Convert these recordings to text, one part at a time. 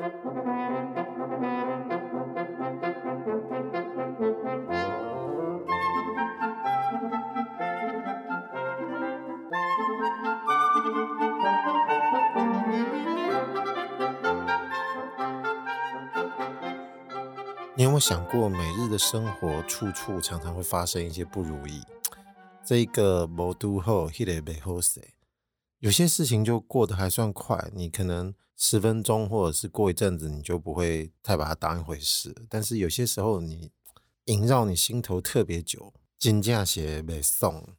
你有没有想过，每日的生活处处常常会发生一些不如意？这个无拄好，迄个袂好势。有些事情就过得还算快，你可能十分钟或者是过一阵子，你就不会太把它当一回事。但是有些时候，你萦绕你心头特别久，真正是袂爽。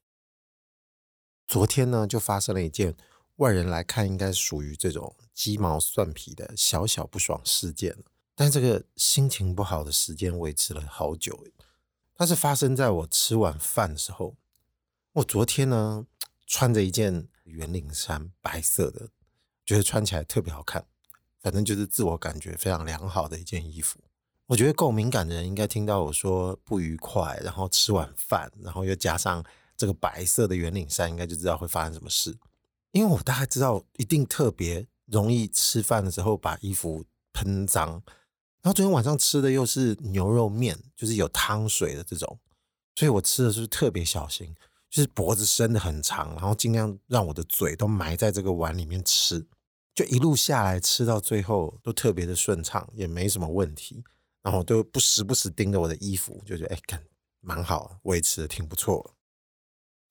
昨天呢，就发生了一件外人来看应该属于这种鸡毛蒜皮的小小不爽事件。但这个心情不好的时间维持了好久，它是发生在我吃完饭的时候。我昨天呢，穿着一件圆领衫，白色的，觉得穿起来特别好看。反正就是自我感觉非常良好的一件衣服。我觉得够敏感的人应该听到我说不愉快，然后吃晚饭，然后又加上这个白色的圆领衫，应该就知道会发生什么事。因为我大概知道，一定特别容易吃饭的时候把衣服喷脏。然后昨天晚上吃的又是牛肉面，就是有汤水的这种，所以我吃的是特别小心，就是脖子伸得很长，然后尽量让我的嘴都埋在这个碗里面吃，就一路下来吃到最后都特别的顺畅，也没什么问题。然后都不时不时盯着我的衣服，就觉得哎，看蛮好，维持的挺不错。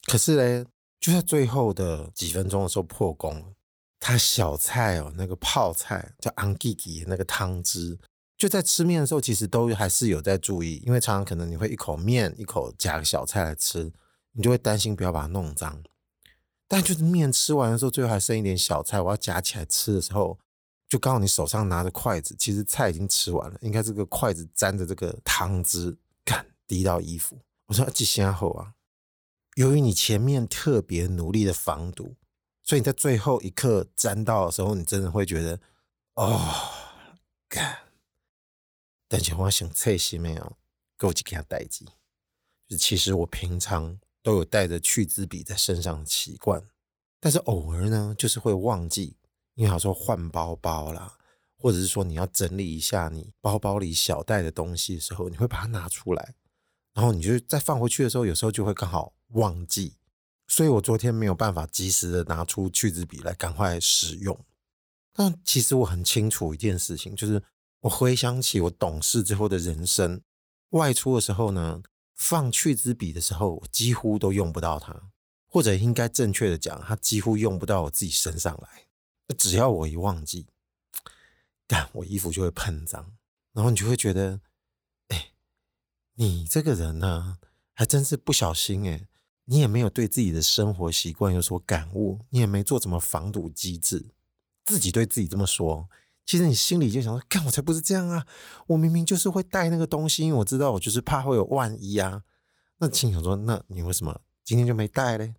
可是嘞，就在最后的几分钟的时候破功了，它小菜哦，那个泡菜叫昂吉吉那个汤汁。就在吃面的时候，其实都还是有在注意，因为常常可能你会一口面一口夹个小菜来吃，你就会担心不要把它弄脏。但就是面吃完的时候，最后还剩一点小菜，我要夹起来吃的时候，就刚好你手上拿着筷子，其实菜已经吃完了，应该这个筷子沾着这个汤汁，干滴到衣服。我说几下后啊，由于你前面特别努力的防堵，所以你在最后一刻沾到的时候，你真的会觉得哦，干。但是我想测试没有，够几件代志。就其实我平常都有带着去渍笔在身上的习惯，但是偶尔呢，就是会忘记。因为好说换包包啦，或者是说你要整理一下你包包里小袋的东西的时候，你会把它拿出来，然后你就再放回去的时候，有时候就会刚好忘记。所以我昨天没有办法及时的拿出去渍笔来赶快使用。但其实我很清楚一件事情，就是。我回想起我懂事之后的人生，外出的时候呢，放去之笔的时候，我几乎都用不到它，或者应该正确的讲，它几乎用不到我自己身上来。只要我一忘记，干，我衣服就会喷脏，然后你就会觉得，哎，你这个人呢，还真是不小心哎，你也没有对自己的生活习惯有所感悟，你也没做什么防堵机制，自己对自己这么说。其实你心里就想说，干，我才不是这样啊！我明明就是会带那个东西，因为我知道我就是怕会有万一啊。那心想说，那你为什么今天就没带嘞？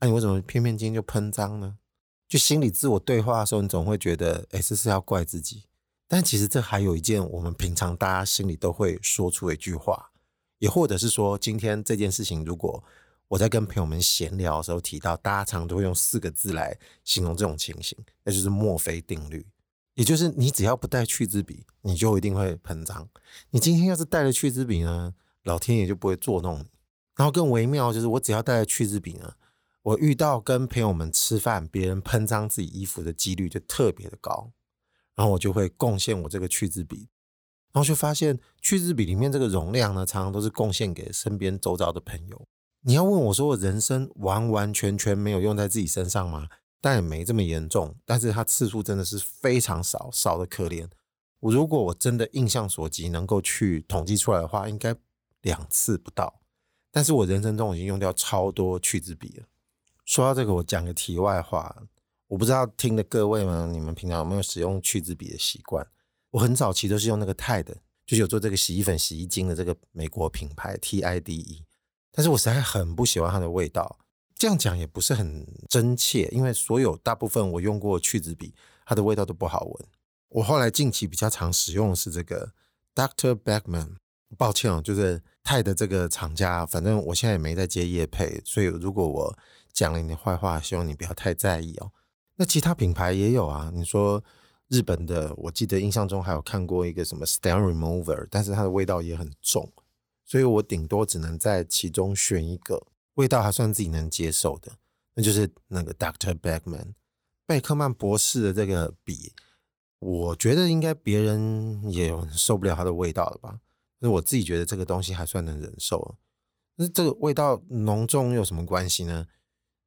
那、你为什么偏偏今天就喷脏呢？就心里自我对话的时候，你总会觉得，哎，这是要怪自己。但其实这还有一件我们平常大家心里都会说出一句话，也或者是说，今天这件事情，如果我在跟朋友们闲聊的时候提到，大家常常都会用四个字来形容这种情形，那就是墨菲定律。也就是你只要不带去渍笔，你就一定会喷脏。你今天要是带了去渍笔呢，老天爷就不会作弄你。然后更微妙就是，我只要带了去渍笔呢，我遇到跟朋友们吃饭，别人喷脏自己衣服的几率就特别的高。然后我就会贡献我这个去渍笔，然后就发现去渍笔里面这个容量呢，常常都是贡献给身边周遭的朋友。你要问我说，我人生完完全全没有用在自己身上吗？但也没这么严重，但是它次数真的是非常少，少得可怜。我如果我真的印象所及，能够去统计出来的话，应该两次不到。但是我人生中已经用掉超多去渍笔了。说到这个，我讲个题外话，我不知道听的各位们，你们平常有没有使用去渍笔的习惯？我很早期都是用那个 Tide，就是有做这个洗衣粉、洗衣精的这个美国品牌 TIDE，但是我实在很不喜欢它的味道。这样讲也不是很真切，因为所有大部分我用过去渍笔，它的味道都不好闻。我后来近期比较常使用的是这个 Doctor backman，抱歉哦，就是泰的这个厂家，反正我现在也没在接业配，所以如果我讲了你的坏话，希望你不要太在意哦。那其他品牌也有啊，你说日本的，我记得印象中还有看过一个什么 stain remover，但是它的味道也很重，所以我顶多只能在其中选一个味道还算自己能接受的，那就是那个 Doctor Beckman 贝克曼博士的这个笔，我觉得应该别人也受不了它的味道了吧？那我自己觉得这个东西还算能忍受。那这个味道浓重有什么关系呢？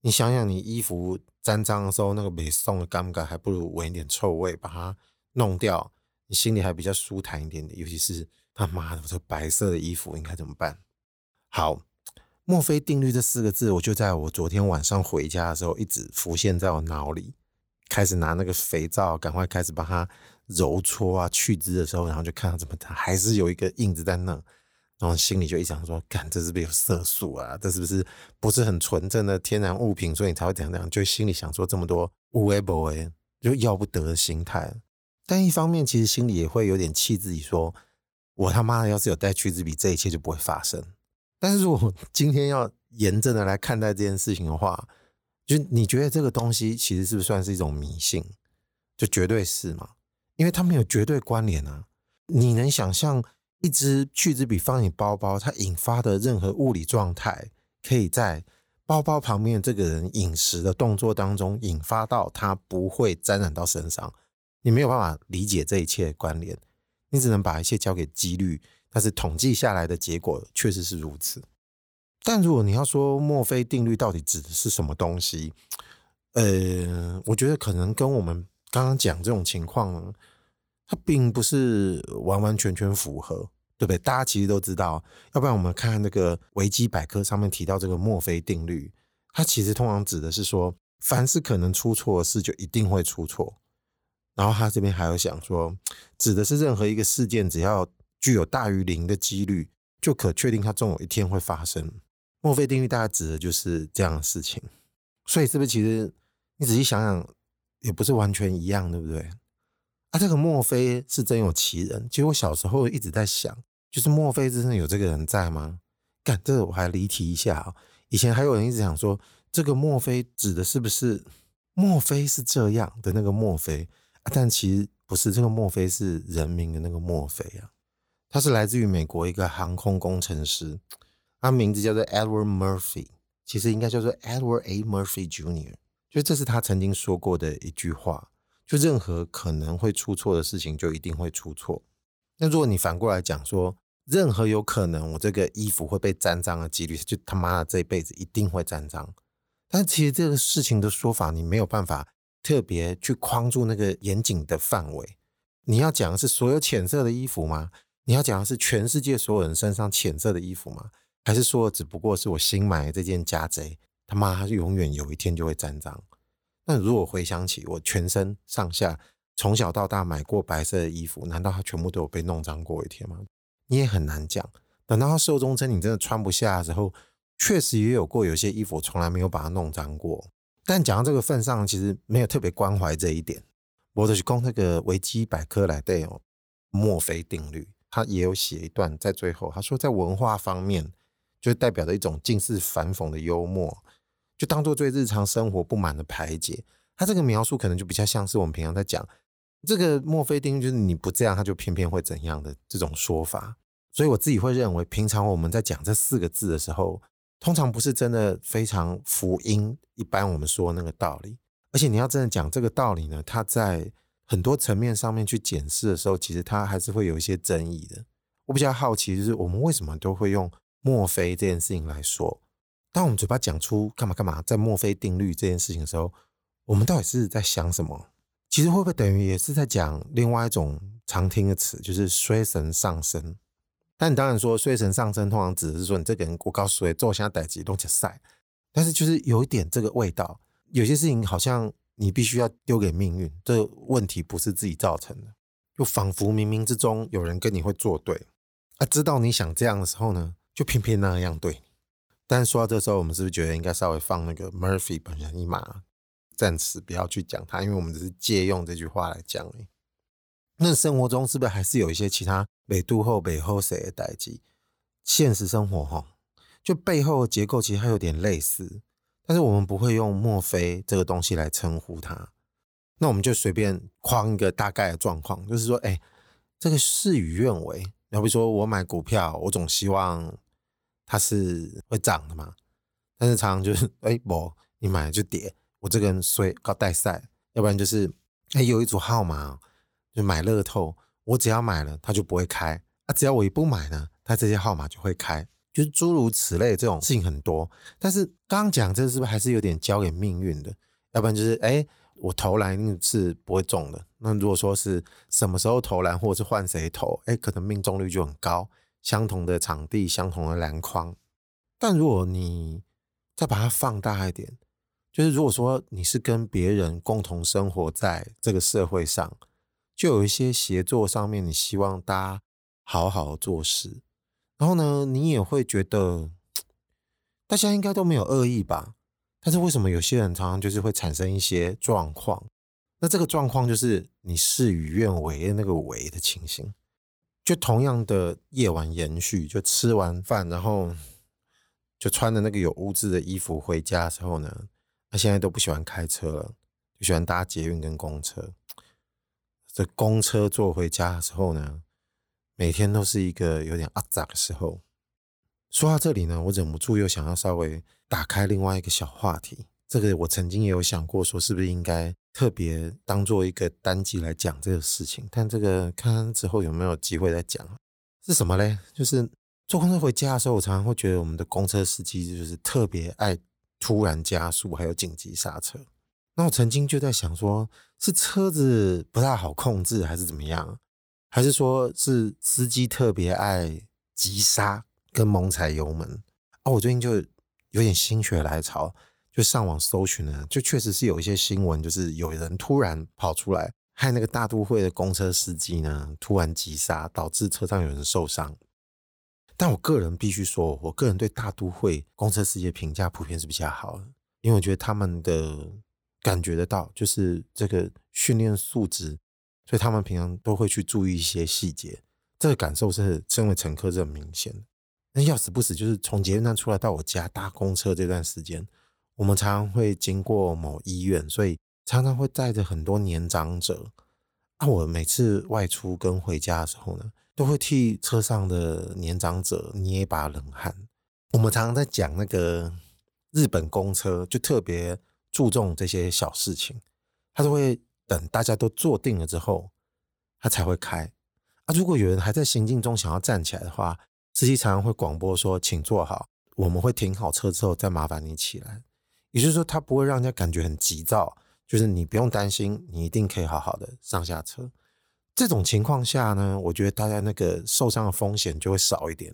你想想，你衣服沾脏的时候，那个没送的尴尬，还不如闻一点臭味把它弄掉，你心里还比较舒坦一点点。尤其是他妈的，这白色的衣服应该怎么办？好，墨菲定律这四个字，我就在我昨天晚上回家的时候一直浮现在我脑里，开始拿那个肥皂，赶快开始把它揉搓啊、去渍的时候，然后就看到怎么它还是有一个印子在那。然后心里就一想说：“干，这是不是有色素啊？这是不是不是很纯正的天然物品？所以你才会这样这样。”就心里想说这么多无为不为，就要不得的心态。但一方面，其实心里也会有点气自己说，我他妈的要是有带去渍笔，这一切就不会发生。但是如果今天要严正的来看待这件事情的话，就你觉得这个东西其实是不是算是一种迷信？就绝对是嘛？因为它没有绝对关联啊。你能想象？一支去渍笔放你包包，它引发的任何物理状态，可以在包包旁边这个人饮食的动作当中引发到它不会沾染到身上。你没有办法理解这一切的关联，你只能把一切交给几率。但是统计下来的结果确实是如此。但如果你要说墨菲定律到底指的是什么东西，呃，我觉得可能跟我们刚刚讲这种情况，它并不是完完全全符合。对不对？大家其实都知道，要不然我们看看那个维基百科上面提到这个墨菲定律，它其实通常指的是说，凡是可能出错的事，就一定会出错。然后他这边还有想说，指的是任何一个事件，只要具有大于零的几率，就可确定它终有一天会发生。墨菲定律大概指的就是这样的事情。所以是不是其实你仔细想想，也不是完全一样，对不对？啊、这个墨菲是真有其人。其实我小时候一直在想，就是墨菲真的有这个人在吗？干，这个我还离题一下啊。以前还有人一直想说，这个墨菲指的是不是墨菲是这样的那个墨菲？啊、但其实不是，这个墨菲是人名的那个墨菲啊。他是来自于美国一个航空工程师，他名字叫做 Edward Murphy，其实应该叫做 Edward A. Murphy Jr.，就这是他曾经说过的一句话。就任何可能会出错的事情，就一定会出错。那如果你反过来讲说，任何有可能我这个衣服会被沾脏的几率，就他妈的这一辈子一定会沾脏。但其实这个事情的说法，你没有办法特别去框住那个严谨的范围。你要讲的是所有浅色的衣服吗？你要讲的是全世界所有人身上浅色的衣服吗？还是说只不过是我新买的这件夹贼，他妈他永远有一天就会沾脏？那如果回想起我全身上下从小到大买过白色的衣服，难道它全部都有被弄脏过一天吗？你也很难讲。等到它寿终正寝，你真的穿不下的时候，确实也有过有些衣服从来没有把它弄脏过。但讲到这个份上，其实没有特别关怀这一点。我的是供那个维基百科来的哦，墨菲定律，他也有写一段在最后，他说在文化方面，就代表着一种近似反讽的幽默。就当做对日常生活不满的排解，他这个描述可能就比较像是我们平常在讲这个墨菲定律，就是你不这样，他就偏偏会怎样的这种说法。所以我自己会认为，平常我们在讲这四个字的时候，通常不是真的非常福音一般我们说那个道理。而且你要真的讲这个道理呢，它在很多层面上面去检视的时候，其实它还是会有一些争议的。我比较好奇，就是我们为什么都会用墨菲这件事情来说。当我们嘴巴讲出干嘛干嘛，在墨菲定律这件事情的时候，我们到底是在想什么？其实会不会等于也是在讲另外一种常听的词，就是衰神上身？但你当然说衰神上身，通常指的是说你这个人，我告诉你，做下代志都吃赛。但是就是有一点这个味道，有些事情好像你必须要丢给命运，这问题不是自己造成的，就仿佛冥冥之中有人跟你会作对，啊，知道你想这样的时候呢，就偏偏那样对。但是说到这时候，我们是不是觉得应该稍微放那个 Murphy 本人一马，暂时不要去讲他，因为我们只是借用这句话来讲。那生活中是不是还是有一些其他北渡后北后谁的代际？现实生活哈，就背后的结构其实还有点类似，但是我们不会用墨菲这个东西来称呼它。那我们就随便框一个大概的状况，就是说，哎，这个事与愿违。要比如说我买股票，我总希望它是会涨的嘛，但是常常就是，哎，不，你买了就跌，我这个人衰搞带赛，要不然就是，哎，有一组号码就买乐透，我只要买了它就不会开，啊，只要我一不买呢，它这些号码就会开。就是诸如此类这种事情很多，但是刚刚讲这是不是还是有点交给命运的？要不然就是哎，我投篮是不会中的。那如果说是什么时候投篮，或者是换谁投，哎，可能命中率就很高。相同的场地，相同的篮筐，但如果你再把它放大一点，就是如果说你是跟别人共同生活在这个社会上，就有一些协作上面，你希望大家好好做事。然后呢，你也会觉得大家应该都没有恶意吧？但是为什么有些人常常就是会产生一些状况？那这个状况就是你事与愿违的那个违的情形。就同样的夜晚延续，就吃完饭，然后就穿着那个有污渍的衣服回家的时候呢，他现在都不喜欢开车了，就喜欢搭捷运跟公车。这公车坐回家的时候呢，每天都是一个有点阿杂的时候。说到这里呢，我忍不住又想要稍微打开另外一个小话题。这个我曾经也有想过，说是不是应该特别当做一个单集来讲这个事情。但这个看看之后有没有机会再讲。是什么嘞？就是坐公车回家的时候，我常常会觉得我们的公车司机就是特别爱突然加速，还有紧急刹车。那我曾经就在想说，是车子不太好控制，还是怎么样？还是说是司机特别爱急刹跟猛踩油门啊？我最近就有点心血来潮，就上网搜寻了，就确实是有一些新闻，就是有人突然跑出来，害那个大都会的公车司机呢突然急刹，导致车上有人受伤。但我个人必须说，我个人对大都会公车司机的评价普遍是比较好的，因为我觉得他们的感觉得到，就是这个训练素质。所以他们平常都会去注意一些细节，这个感受是身为乘客是很明显的。那要死不死，就是从捷运站出来到我家搭公车这段时间，我们常常会经过某医院，所以常常会带着很多年长者。啊，我每次外出跟回家的时候呢，都会替车上的年长者捏一把冷汗。我们常常在讲那个日本公车，就特别注重这些小事情，他都会。等大家都坐定了之后，他才会开。啊，如果有人还在行进中想要站起来的话，司机常常会广播说：“请坐好，我们会停好车之后再麻烦你起来。”也就是说，他不会让人家感觉很急躁，就是你不用担心，你一定可以好好的上下车。这种情况下呢，我觉得大家那个受伤的风险就会少一点。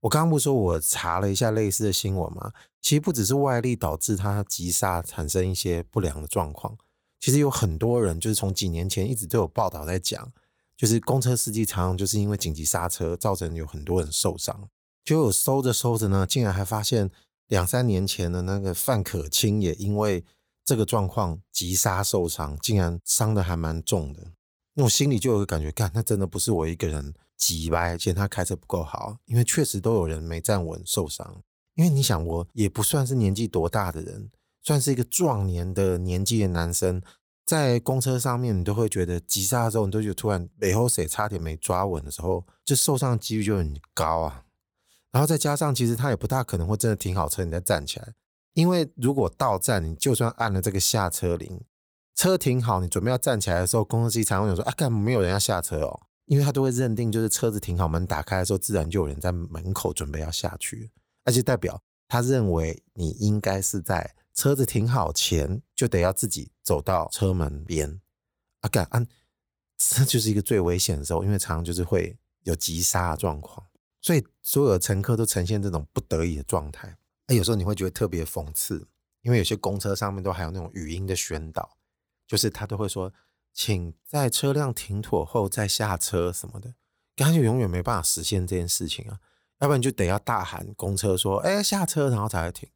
我刚刚不是说我查了一下类似的新闻吗？其实不只是外力导致他急刹产生一些不良的状况。其实有很多人就是从几年前一直都有报道在讲，就是公车司机常常就是因为紧急刹车，造成有很多人受伤。就有搜着搜着呢，竟然还发现两三年前的那个范可清也因为这个状况急刹受伤，竟然伤得还蛮重的。那我心里就有个感觉，干，那真的不是我一个人急掰，嫌他开车不够好，因为确实都有人没站稳受伤。因为你想，我也不算是年纪多大的人。算是一个壮年的年纪的男生，在公车上面，你都会觉得急刹的时候，你都觉得突然背后谁差点没抓稳的时候，就受伤几率就很高啊。然后再加上，其实他也不大可能会真的停好车，你再站起来，因为如果到站，你就算按了这个下车铃，车停好，你准备要站起来的时候，公车司机常会说：“啊，干嘛，没有人要下车哦。”因为他都会认定，就是车子停好，门打开的时候，自然就有人在门口准备要下去，而且代表他认为你应该是在。车子停好前就得要自己走到车门边，啊，干啊，这就是一个最危险的时候，因为常常就是会有急刹的状况，所以所有的乘客都呈现这种不得已的状态。那有时候你会觉得特别讽刺，因为有些公车上面都还有那种语音的宣导，就是他都会说，请在车辆停妥后再下车什么的，他就永远没办法实现这件事情啊，要不然就得要大喊公车说，哎，下车，然后才会停。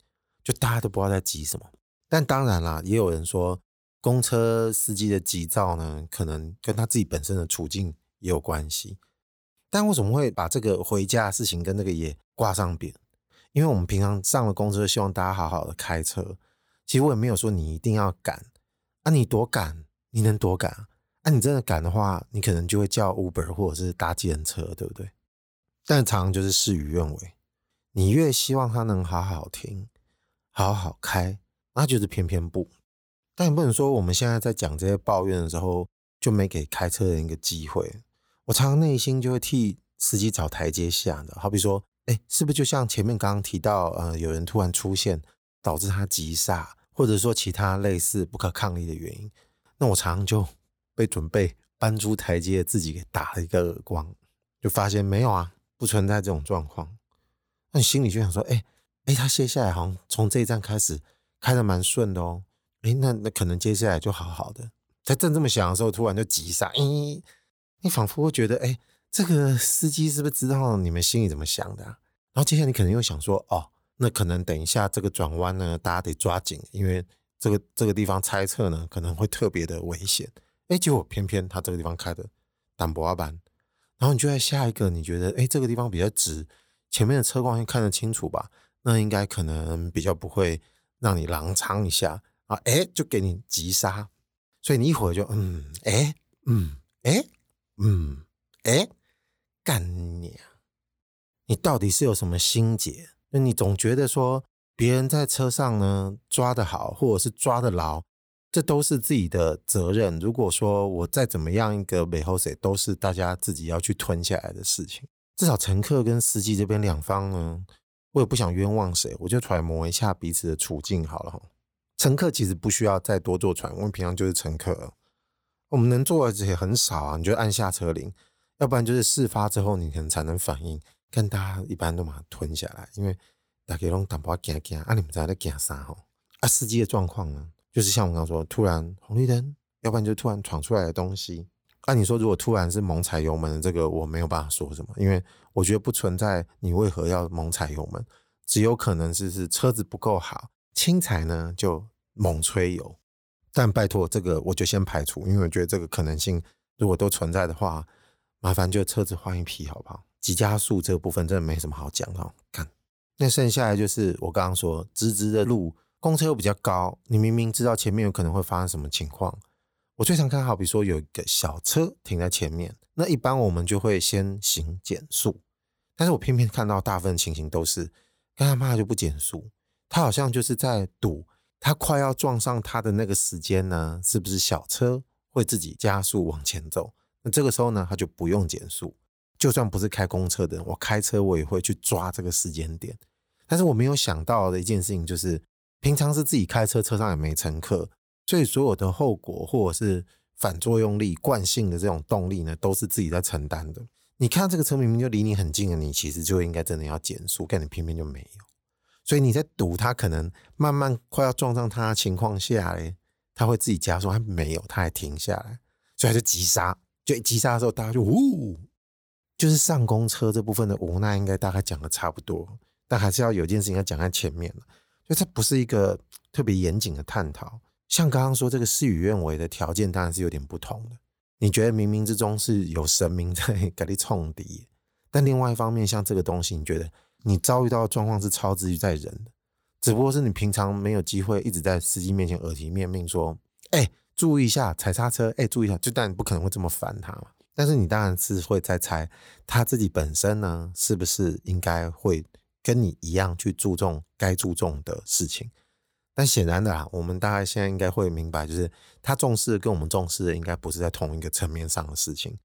就大家都不知道在急什么，但当然啦，也有人说公车司机的急躁呢，可能跟他自己本身的处境也有关系。但为什么会把这个回家的事情跟那个也挂上边？因为我们平常上了公车，希望大家好好的开车。其实我也没有说你一定要赶，啊，你多赶，你能多赶啊？你真的赶的话，你可能就会叫 Uber 或者是搭计程车，对不对？但常常就是事与愿违，你越希望它能好好听、好好开，那就是偏偏不。但你不能说我们现在在讲这些抱怨的时候，就没给开车人一个机会。我常常内心就会替司机找台阶下的，好比说，哎，是不是就像前面刚刚提到，呃，有人突然出现，导致他急刹，或者说其他类似不可抗力的原因？那我常常就。被准备搬出台阶，自己给打了一个耳光，就发现没有啊，不存在这种状况。那你心里就想说，哎、哎、他接下来好像从这一站开始开得蛮顺的哦，哎、那那可能接下来就好好的。在正这么想的时候，突然就急刹，咦、欸，你仿佛会觉得，哎、这个司机是不是知道你们心里怎么想的、啊？然后接下来你可能又想说，哦，那可能等一下这个转弯呢，大家得抓紧，因为这个这个地方猜测呢可能会特别的危险。哎，结果偏偏他这个地方开的挡薄板，然后你就在下一个，你觉得哎，这个地方比较直，前面的车光看得清楚吧？那应该可能比较不会让你踉跄一下啊，哎，就给你急刹，所以你一会儿就嗯，哎，嗯，哎，嗯，哎，干你啊！你到底是有什么心结？那你总觉得说别人在车上呢抓得好，或者是抓得牢。这都是自己的责任。如果说我再怎么样一个尾后谁，都是大家自己要去吞下来的事情。至少乘客跟司机这边两方呢，我也不想冤枉谁，我就揣摩一下彼此的处境好了。乘客其实不需要再多坐船，我们平常就是乘客，我们能做的这些很少啊。你就按下车铃，要不然就是事发之后你可能才能反应。看大家一般都把它吞下来，因为大家拢淡薄惊惊啊，你们在那惊啥吼？啊，司机的状况呢？就是像我刚刚说，突然红绿灯，要不然就突然闯出来的东西。按你说，如果突然是猛踩油门的，这个我没有办法说什么，因为我觉得不存在你为何要猛踩油门，只有可能是是车子不够好，轻踩呢就猛吹油。但拜托，这个我就先排除，因为我觉得这个可能性如果都存在的话，麻烦就车子换一批好不好？急加速这个部分真的没什么好讲的。看，那剩下来就是我刚刚说直直的路。公车又比较高，你明明知道前面有可能会发生什么情况。我最常看，好比说有一个小车停在前面，那一般我们就会先行减速。但是我偏偏看到大部分情形都是，干他妈就不减速，他好像就是在赌，他快要撞上他的那个时间呢，是不是小车会自己加速往前走？那这个时候呢，他就不用减速。就算不是开公车的人，我开车我也会去抓这个时间点。但是我没有想到的一件事情就是。平常是自己开车，车上也没乘客，所以所有的后果或者是反作用力、惯性的这种动力呢，都是自己在承担的。你看这个车明明就离你很近了，你其实就应该真的要减速，但你偏偏就没有。所以你在赌他可能慢慢快要撞上他的情况下，嘞，他会自己加速，他没有，他还停下来，所以他就急刹。就急刹的时候，大家就呜，就是上公车这部分的无奈，应该大概讲的差不多，但还是要有件事情要讲在前面了。就这不是一个特别严谨的探讨，像刚刚说这个事与愿违的条件当然是有点不同的。你觉得冥冥之中是有神明在 给你冲敌，但另外一方面，像这个东西，你觉得你遭遇到的状况是超之于在人的，只不过是你平常没有机会一直在司机面前耳提面命说：“哎，注意一下踩刹车，哎，注意一下。”就但你不可能会这么烦他嘛。但是你当然是会在猜他自己本身呢，是不是应该会。跟你一样去注重该注重的事情，但显然的啊，我们大概现在应该会明白，就是他重视跟我们重视的应该不是在同一个层面上的事情。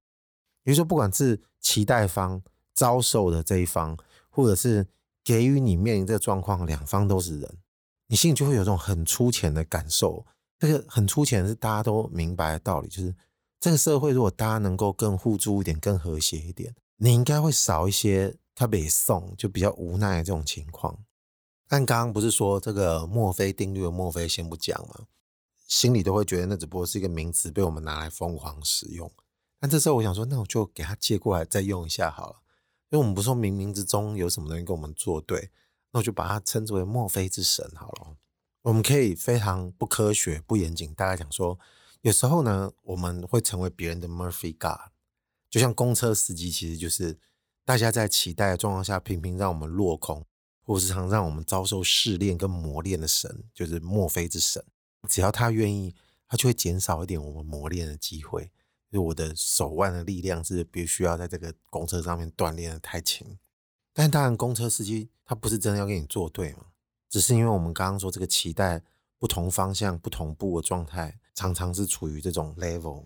比如说，不管是期待方遭受的这一方，或者是给予你面临这个状况，两方都是人，你心里就会有一种很粗浅的感受。这个很粗浅是大家都明白的道理，就是这个社会如果大家能够更互助一点、更和谐一点，你应该会少一些。他被送就比较无奈的这种情况，但刚刚不是说这个墨菲定律的墨菲先不讲吗？心里都会觉得那只不过是一个名词，被我们拿来疯狂使用。但这时候我想说，那我就给他借过来再用一下好了，因为我们不说冥冥之中有什么东西跟我们作对，那我就把它称之为墨菲之神好了。我们可以非常不科学、不严谨，大概讲说，有时候呢，我们会成为别人的 Murphy God，就像公车司机，其实就是。大家在期待的状况下，频频让我们落空，或是常让我们遭受试炼跟磨练的神，就是墨菲之神。只要他愿意他就会减少一点我们磨练的机会。就我的手腕的力量是必须要在这个公车上面锻炼的太勤。但当然，公车司机他不是真的要跟你作对嘛，只是因为我们刚刚说这个期待不同方向、不同步的状态，常常是处于这种 level。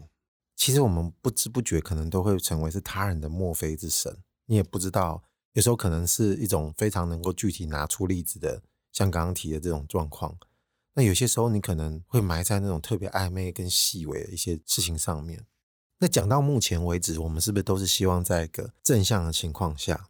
其实我们不知不觉可能都会成为是他人的墨菲之神，你也不知道，有时候可能是一种非常能够具体拿出例子的，像刚刚提的这种状况。那有些时候你可能会埋在那种特别暧昧跟细微的一些事情上面。那讲到目前为止，我们是不是都是希望在一个正向的情况下，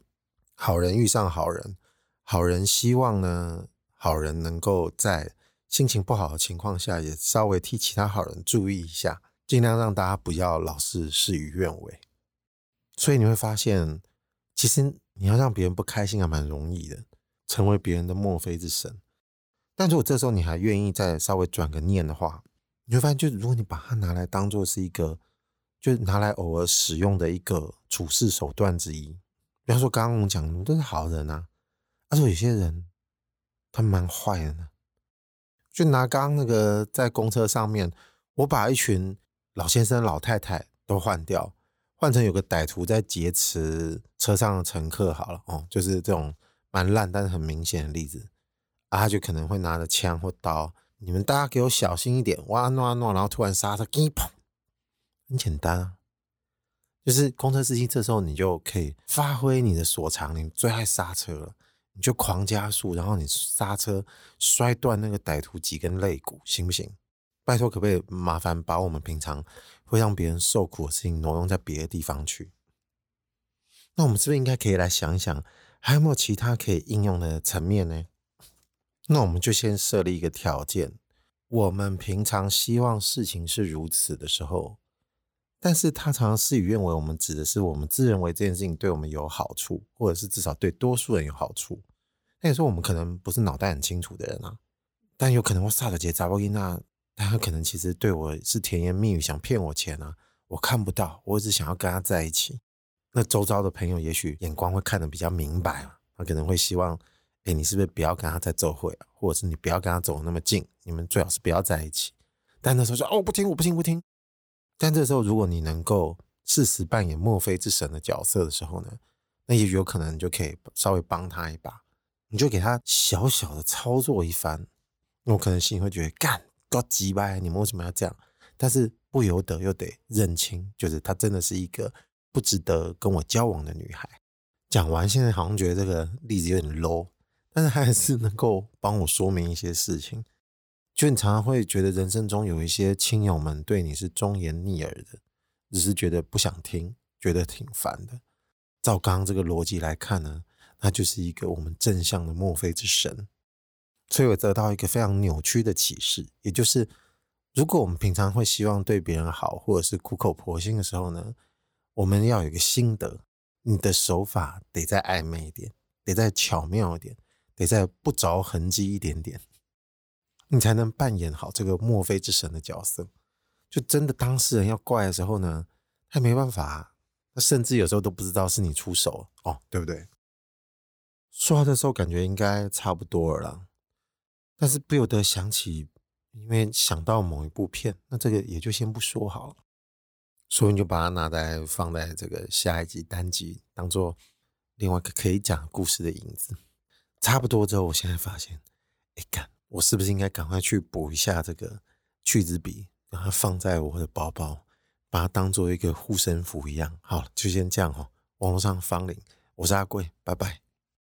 好人遇上好人，好人希望呢，好人能够在心情不好的情况下，也稍微替其他好人注意一下，尽量让大家不要老是事与愿违。所以你会发现，其实你要让别人不开心还蛮容易的，成为别人的墨菲之神。但如果这时候你还愿意再稍微转个念的话，你会发现，就如果你把它拿来当做是一个，就拿来偶尔使用的一个处事手段之一。比方说，刚刚我们讲的都是好人啊，但是有些人他蛮坏的呢。就拿刚刚那个在公车上面，我把一群老先生、老太太都换掉，换成有个歹徒在劫持车上的乘客好了哦，就是这种蛮烂但是很明显的例子。啊，他就可能会拿着枪或刀，你们大家给我小心一点，哇诺啊诺，然后突然刹车，给你砰，很简单啊，就是公车司机这时候你就可以发挥你的所长，你最爱刹车了，你就狂加速，然后你刹车摔断那个歹徒几根肋骨，行不行？拜托，可不可以麻烦把我们平常会让别人受苦的事情挪用在别的地方去？那我们是不是应该可以来想一想，还有没有其他可以应用的层面呢？那我们就先设立一个条件，我们平常希望事情是如此的时候，但是他常常事与愿违。我们指的是我们自认为这件事情对我们有好处，或者是至少对多数人有好处。那有时候我们可能不是脑袋很清楚的人啊，但有可能我撒的结扎波音娜，他可能其实对我是甜言蜜语，想骗我钱啊，我看不到，我只想要跟他在一起。那周遭的朋友也许眼光会看得比较明白啊，他可能会希望。哎，你是不是不要跟他再走会啊？或者是你不要跟他走那么近，你们最好是不要在一起。但那时候说哦，不听，我不听，不听。但这时候，如果你能够适时扮演墨菲之神的角色的时候呢，那也有可能你就可以稍微帮他一把，你就给他小小的操作一番。我可能心里会觉得干，搞鸡巴，你们为什么要这样？但是不由得又得认清，就是他真的是一个不值得跟我交往的女孩。讲完，现在好像觉得这个例子有点 low。但是还是能够帮我说明一些事情，就你常常会觉得人生中有一些亲友们对你是忠言逆耳的，只是觉得不想听，觉得挺烦的。照刚刚这个逻辑来看呢，那就是一个我们正向的墨菲之神。所以我得到一个非常扭曲的启示，也就是如果我们平常会希望对别人好，或者是苦口婆心的时候呢，我们要有一个心得，你的手法得再暧昧一点，得再巧妙一点。得再不着痕迹一点点，你才能扮演好这个墨菲之神的角色。就真的当事人要怪的时候呢，他没办法，他甚至有时候都不知道是你出手哦，对不对？说话的时候感觉应该差不多了，但是不由得想起，因为想到某一部片，那这个也就先不说好了，所以你就把它拿在放在这个下一集单集，当做另外一个可以讲故事的影子。差不多之后，我现在发现，哎干，我是不是应该赶快去补一下这个去脂笔，把它放在我的包包，把它当做一个护身符一样。好，就先这样哦。网络上方领，我是阿贵，拜拜。